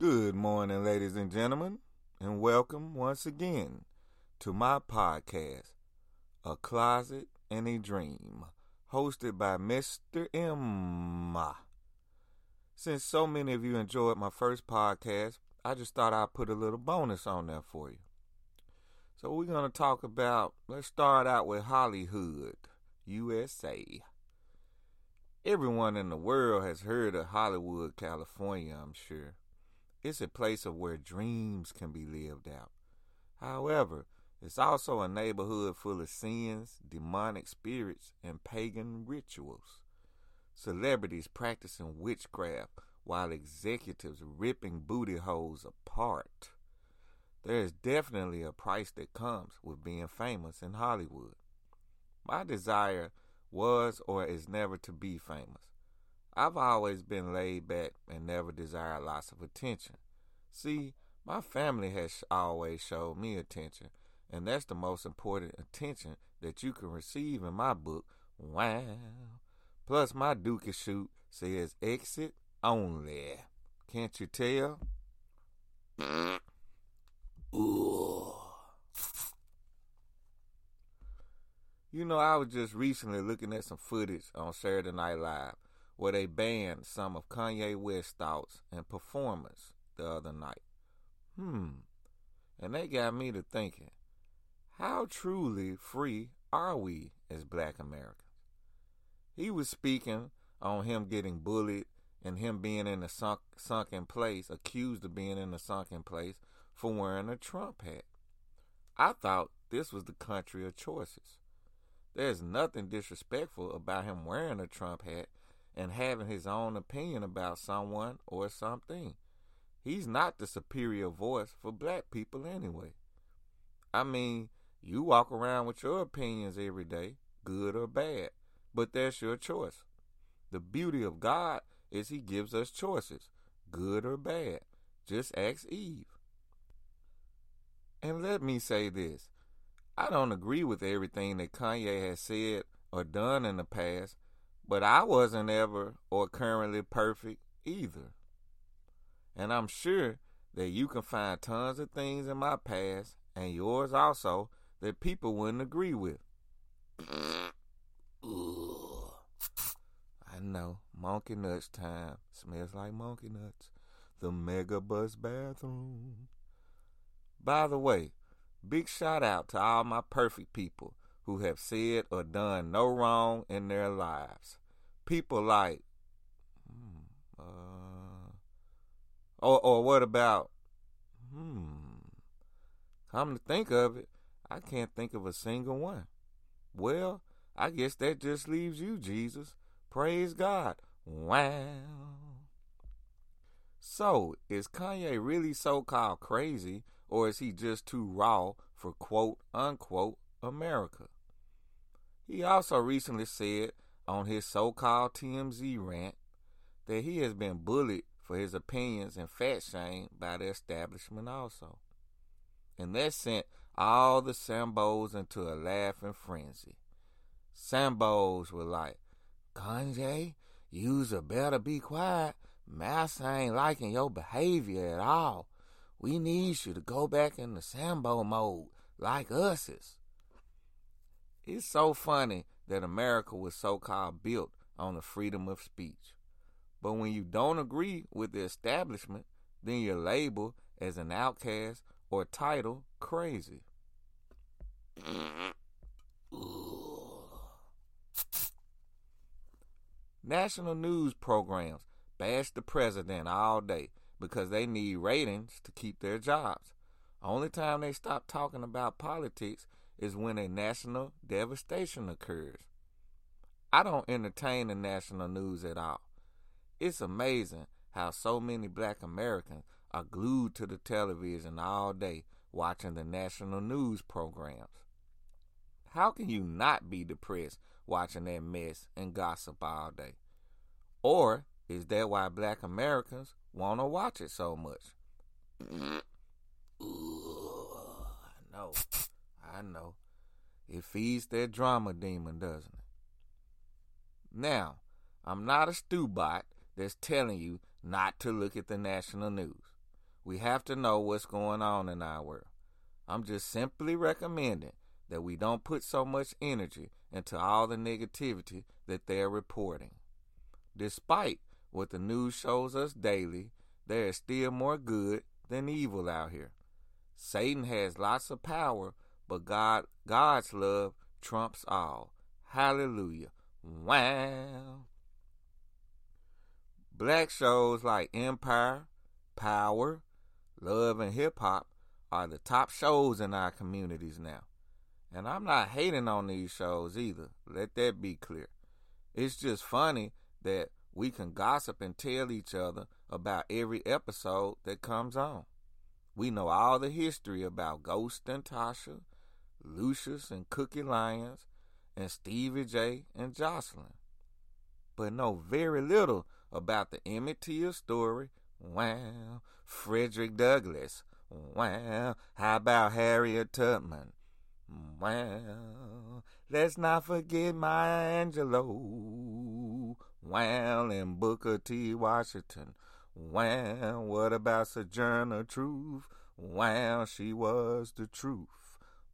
Good morning, ladies and gentlemen, and welcome once again to my podcast, A Closet and a Dream, hosted by Mr. M. Since so many of you enjoyed my first podcast, I just thought I'd put a little bonus on there for you. So we're going to talk about, let's start out with Hollywood, USA. Everyone in the world has heard of Hollywood, California, I'm sure. It's a place of where dreams can be lived out. However, it's also a neighborhood full of sins, demonic spirits, and pagan rituals. Celebrities practicing witchcraft while executives ripping booty holes apart. There is definitely a price that comes with being famous in Hollywood. My desire was or is never to be famous. I've always been laid back and never desired lots of attention. See, my family has always showed me attention, and that's the most important attention that you can receive in my book. Wow. Plus, my dookie shoot says exit only. Can't you tell? Ooh. You know, I was just recently looking at some footage on Saturday Night Live where they banned some of Kanye West's thoughts and performance the other night. Hmm. And they got me to thinking, how truly free are we as black Americans? He was speaking on him getting bullied and him being in a sunk, sunken place, accused of being in a sunken place for wearing a Trump hat. I thought this was the country of choices. There's nothing disrespectful about him wearing a Trump hat and having his own opinion about someone or something. He's not the superior voice for black people anyway. I mean, you walk around with your opinions every day, good or bad, but that's your choice. The beauty of God is He gives us choices, good or bad. Just ask Eve. And let me say this I don't agree with everything that Kanye has said or done in the past, but I wasn't ever or currently perfect either. And I'm sure that you can find tons of things in my past and yours also that people wouldn't agree with. I know, monkey nuts time. Smells like monkey nuts. The Mega Bus bathroom. By the way, big shout out to all my perfect people who have said or done no wrong in their lives. People like, hmm, uh, or or what about, hmm, come to think of it, I can't think of a single one. Well, I guess that just leaves you, Jesus. Praise God. Wow. So, is Kanye really so called crazy, or is he just too raw for quote unquote America? He also recently said on his so called TMZ rant that he has been bullied for his opinions and fat shame by the establishment also. And that sent all the Sambos into a laughing frenzy. Sambos were like, Kanye, you's a better be quiet. Master ain't liking your behavior at all. We need you to go back into Sambo mode like us is. It's so funny that America was so called built on the freedom of speech. But when you don't agree with the establishment, then you're labeled as an outcast or titled crazy. National news programs bash the president all day because they need ratings to keep their jobs. Only time they stop talking about politics is when a national devastation occurs. I don't entertain the national news at all. It's amazing how so many black Americans are glued to the television all day watching the national news programs. How can you not be depressed watching that mess and gossip all day? Or is that why black Americans want to watch it so much? Ooh, I know. It feeds that drama demon, doesn't it? Now, I'm not a stew bot that's telling you not to look at the national news. We have to know what's going on in our world. I'm just simply recommending that we don't put so much energy into all the negativity that they're reporting. Despite what the news shows us daily, there is still more good than evil out here. Satan has lots of power, but God God's love trumps all. Hallelujah. Wow. Black shows like Empire, Power, Love and Hip Hop are the top shows in our communities now. And I'm not hating on these shows either. Let that be clear. It's just funny that we can gossip and tell each other about every episode that comes on. We know all the history about Ghost and Tasha, Lucious and Cookie Lyons, and Stevie J and Joseline, but know very little about the Emmett Till story. Wow, Frederick Douglass. Wow, how about Harriet Tubman? Well, let's not forget Maya Angelou. Well, and Booker T. Washington. Well, what about Sojourner Truth? Well, she was the truth.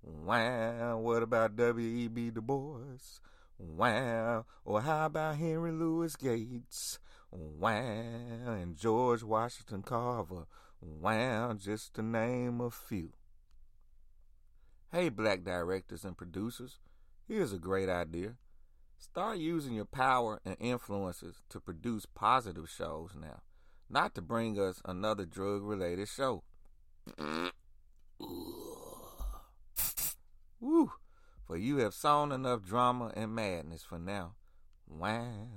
Well, what about W.E.B. Du Bois? Wow, or how about Henry Louis Gates? Wow, and George Washington Carver. Wow, just to name a few. Hey, black directors and producers, here's a great idea. Start using your power and influences to produce positive shows now, not to bring us another drug related show. Woo! For you have sown enough drama and madness for now. Wow.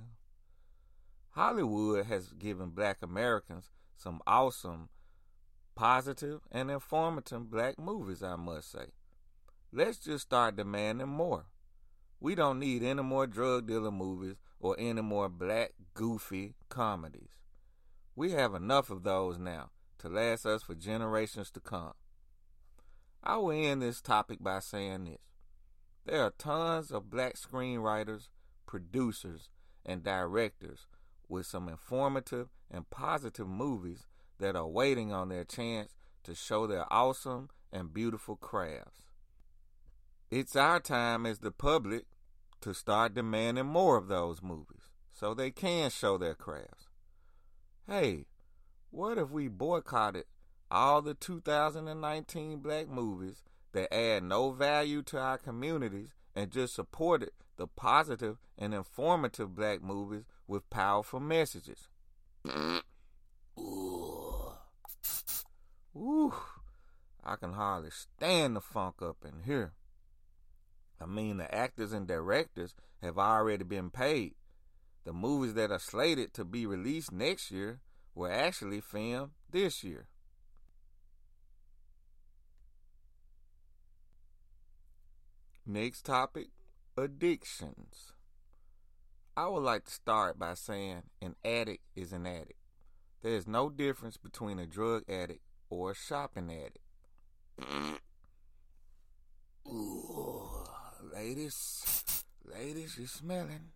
Hollywood has given black Americans some awesome, positive, and informative black movies, I must say. Let's just start demanding more. We don't need any more drug dealer movies or any more black, goofy comedies. We have enough of those now to last us for generations to come. I will end this topic by saying this. There are tons of black screenwriters, producers, and directors with some informative and positive movies that are waiting on their chance to show their awesome and beautiful crafts. It's our time as the public to start demanding more of those movies so they can show their crafts. Hey, what if we boycotted all the 2019 black movies that add no value to our communities and just supported the positive and informative black movies with powerful messages? Ooh. Ooh. I can hardly stand the funk up in here. I mean, the actors and directors have already been paid. The movies that are slated to be released next year were actually filmed this year. Next topic addictions. I would like to start by saying an addict is an addict. There is no difference between a drug addict or a shopping addict. Ooh ladies, ladies, you smelling.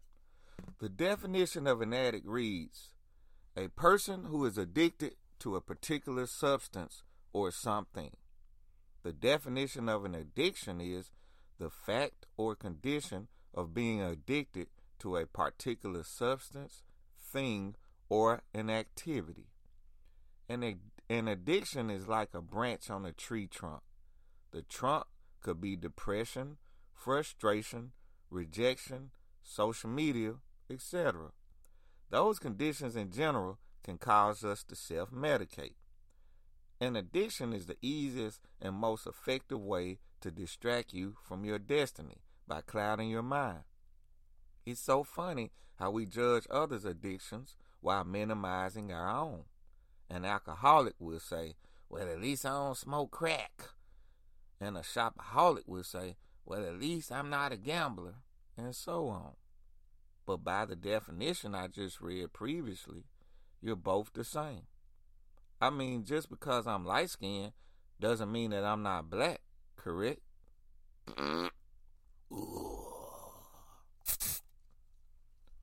The definition of an addict reads a person who is addicted to a particular substance or something. The definition of an addiction is the fact or condition of being addicted to a particular substance, thing, or an activity. An, an addiction is like a branch on a tree trunk. The trunk could be depression, frustration, rejection, social media, etc. Those conditions in general can cause us to self medicate. An addiction is the easiest and most effective way to distract you from your destiny by clouding your mind. It's so funny how we judge others' addictions while minimizing our own. An alcoholic will say, Well, at least I don't smoke crack. And a shopaholic will say, well, at least I'm not a gambler, and so on. But by the definition I just read previously, you're both the same. I mean, just because I'm light skinned doesn't mean that I'm not black, correct?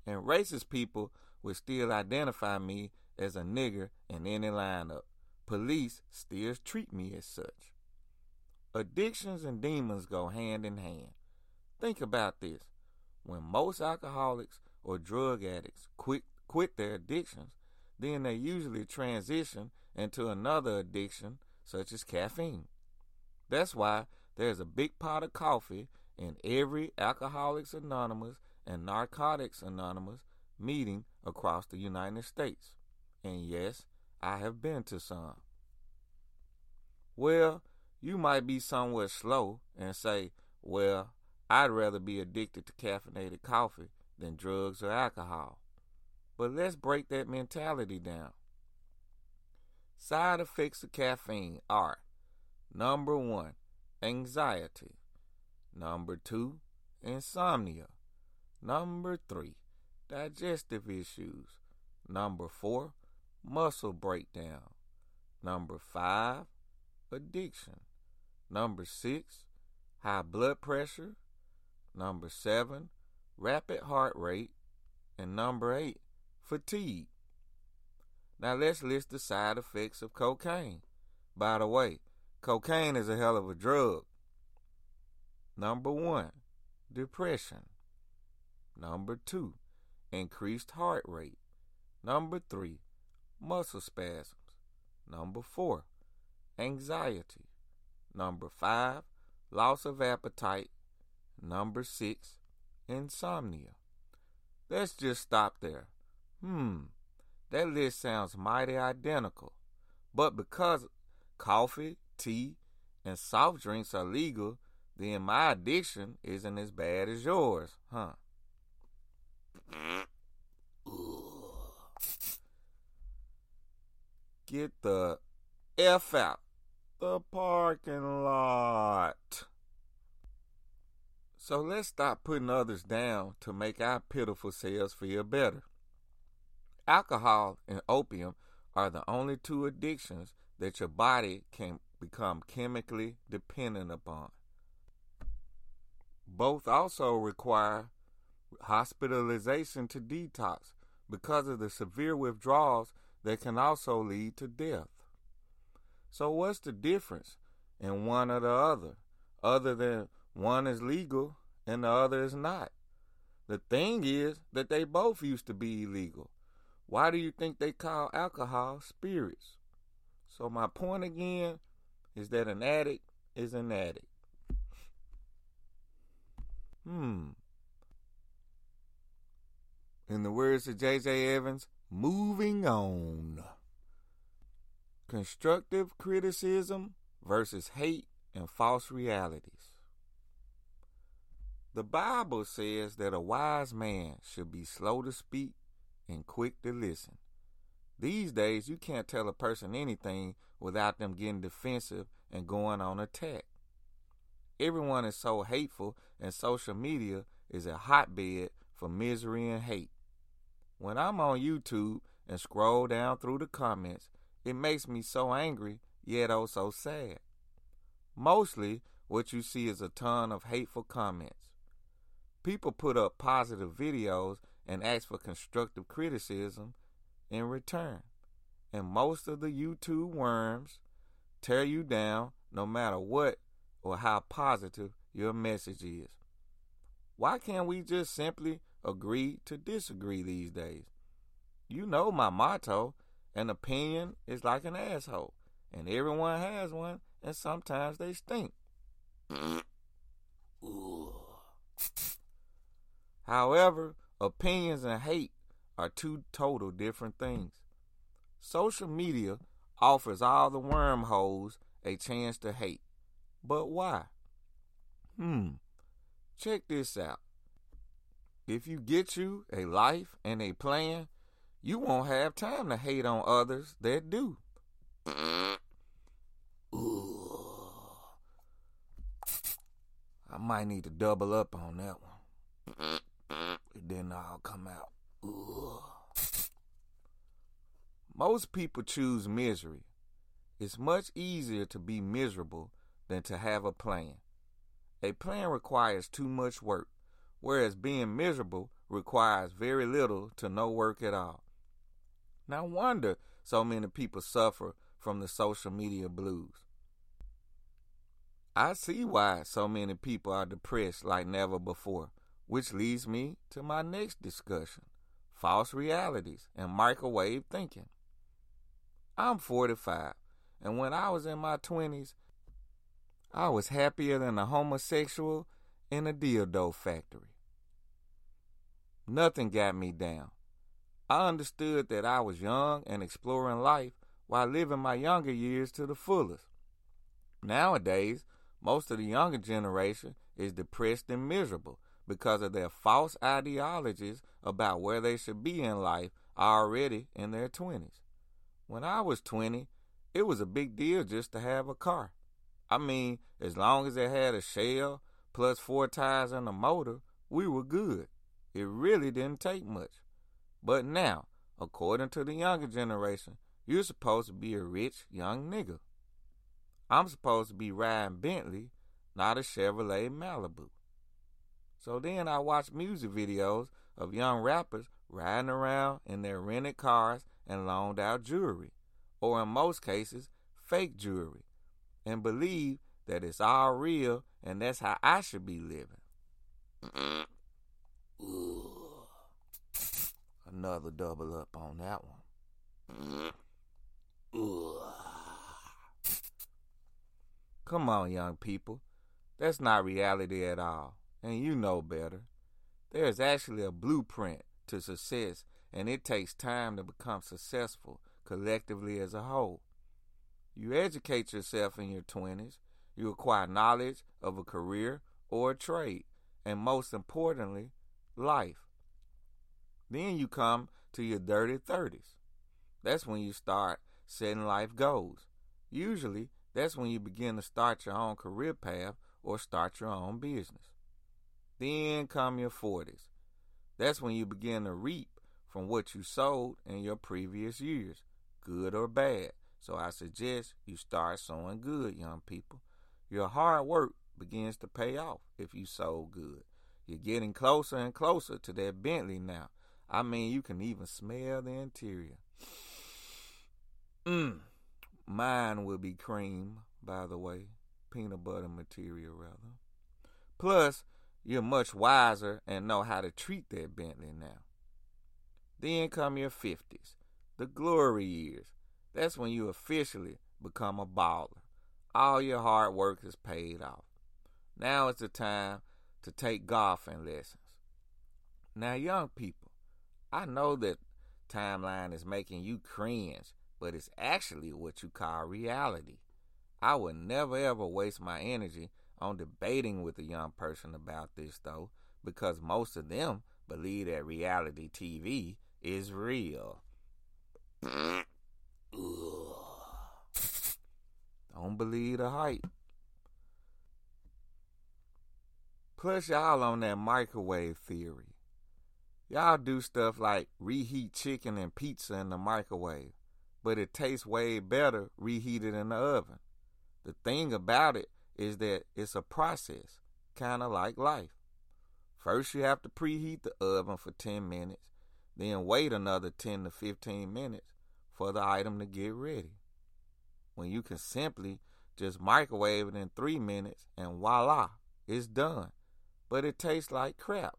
and racist people would still identify me as a nigger in any lineup, police still treat me as such. Addictions and demons go hand in hand. Think about this. When most alcoholics or drug addicts quit, quit their addictions, then they usually transition into another addiction, such as caffeine. That's why there's a big pot of coffee in every Alcoholics Anonymous and Narcotics Anonymous meeting across the United States. And yes, I have been to some. Well, you might be somewhat slow and say, well, I'd rather be addicted to caffeinated coffee than drugs or alcohol. But let's break that mentality down. Side effects of caffeine are number one, anxiety, number two, insomnia, number three, digestive issues, number four, muscle breakdown, number five, addiction, number six, high blood pressure, number seven, rapid heart rate, and number eight, fatigue. Now let's list the side effects of cocaine. By the way, cocaine is a hell of a drug. Number one, depression. Number two, increased heart rate. Number three, muscle spasms. Number four, anxiety. Number five, loss of appetite. Number six, insomnia. Let's just stop there. Hmm, that list sounds mighty identical. But because coffee, tea, and soft drinks are legal, then my addiction isn't as bad as yours, huh? Get the F out the parking lot. So let's stop putting others down to make our pitiful selves feel better. Alcohol and opium are the only two addictions that your body can become chemically dependent upon. Both also require hospitalization to detox because of the severe withdrawals that can also lead to death. So, what's the difference in one or the other, other than one is legal and the other is not? The thing is that they both used to be illegal. Why do you think they call alcohol spirits? So, my point again is that an addict is an addict. Hmm. In the words of J.J. Evans, moving on. Constructive criticism versus hate and false realities. The Bible says that a wise man should be slow to speak and quick to listen. These days, you can't tell a person anything without them getting defensive and going on attack. Everyone is so hateful, and social media is a hotbed for misery and hate. When I'm on YouTube and scroll down through the comments, it makes me so angry, yet oh so sad. Mostly, what you see is a ton of hateful comments. People put up positive videos and ask for constructive criticism in return. And most of the YouTube worms tear you down no matter what or how positive your message is. Why can't we just simply agree to disagree these days? You know my motto an opinion is like an asshole, and everyone has one, and sometimes they stink. However, opinions and hate are two total different things. Social media offers all the wormholes a chance to hate. But why? Hmm. Check this out. If you get you a life and a plan, you won't have time to hate on others that do. Ooh. I might need to double up on that one. It I'll come out. Ugh. Most people choose misery. It's much easier to be miserable than to have a plan. A plan requires too much work, whereas being miserable requires very little to no work at all. No wonder so many people suffer from the social media blues. I see why so many people are depressed like never before, which leads me to my next discussion false realities and microwave thinking. I'm 45, and when I was in my 20s, I was happier than a homosexual in a dildo factory. Nothing got me down. I understood that I was young and exploring life while living my younger years to the fullest. Nowadays, most of the younger generation is depressed and miserable because of their false ideologies about where they should be in life already in their 20s. When I was 20, it was a big deal just to have a car. I mean, as long as it had a shell plus four tires and a motor, we were good. It really didn't take much. But now, according to the younger generation, you're supposed to be a rich young nigga. I'm supposed to be riding Bentley, not a Chevrolet Malibu. So then I watch music videos of young rappers riding around in their rented cars and loaned out jewelry, or in most cases, fake jewelry, and believe that it's all real and that's how I should be living. Another double up on that one. Come on, young people. That's not reality at all, and you know better. There is actually a blueprint to success, and it takes time to become successful collectively as a whole. You educate yourself in your 20s, you acquire knowledge of a career or a trade, and most importantly, life. Then you come to your dirty 30s. That's when you start setting life goals. Usually, that's when you begin to start your own career path or start your own business. Then come your 40s. That's when you begin to reap from what you sowed in your previous years, good or bad. So I suggest you start sowing good, young people. Your hard work begins to pay off if you sow good. You're getting closer and closer to that Bentley now. I mean, you can even smell the interior. Mmm. Mine will be cream, by the way. Peanut butter material, rather. Plus, you're much wiser and know how to treat that Bentley now. Then come your 50s, the glory years. That's when you officially become a baller. All your hard work is paid off. Now is the time to take golfing lessons. Now, young people, I know that timeline is making you cringe but it's actually what you call reality. I would never ever waste my energy on debating with a young person about this, though, because most of them believe that reality TV is real. Don't believe the hype. Plus, y'all on that microwave theory. Y'all do stuff like reheat chicken and pizza in the microwave but it tastes way better reheated in the oven. The thing about it is that it's a process, kind of like life. First, you have to preheat the oven for 10 minutes, then wait another 10 to 15 minutes for the item to get ready. When you can simply just microwave it in 3 minutes and voila, it's done. But it tastes like crap.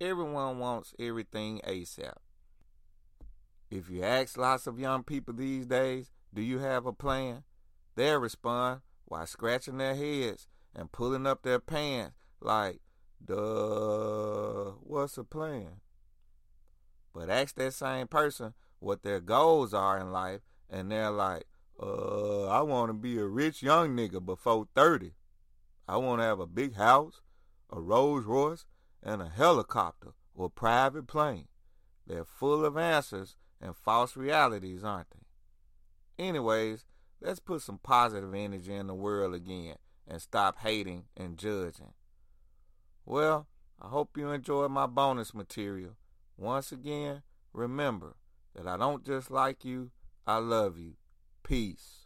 Everyone wants everything ASAP. If you ask lots of young people these days, do you have a plan? They'll respond while scratching their heads and pulling up their pants like, duh, what's a plan? But ask that same person what their goals are in life, and they're like, uh, I want to be a rich young nigga before 30. I want to have a big house, a Rolls Royce, and a helicopter or private plane. They're full of answers and false realities, aren't they? Anyways, let's put some positive energy in the world again and stop hating and judging. Well, I hope you enjoyed my bonus material. Once again, remember that I don't just like you, I love you. Peace.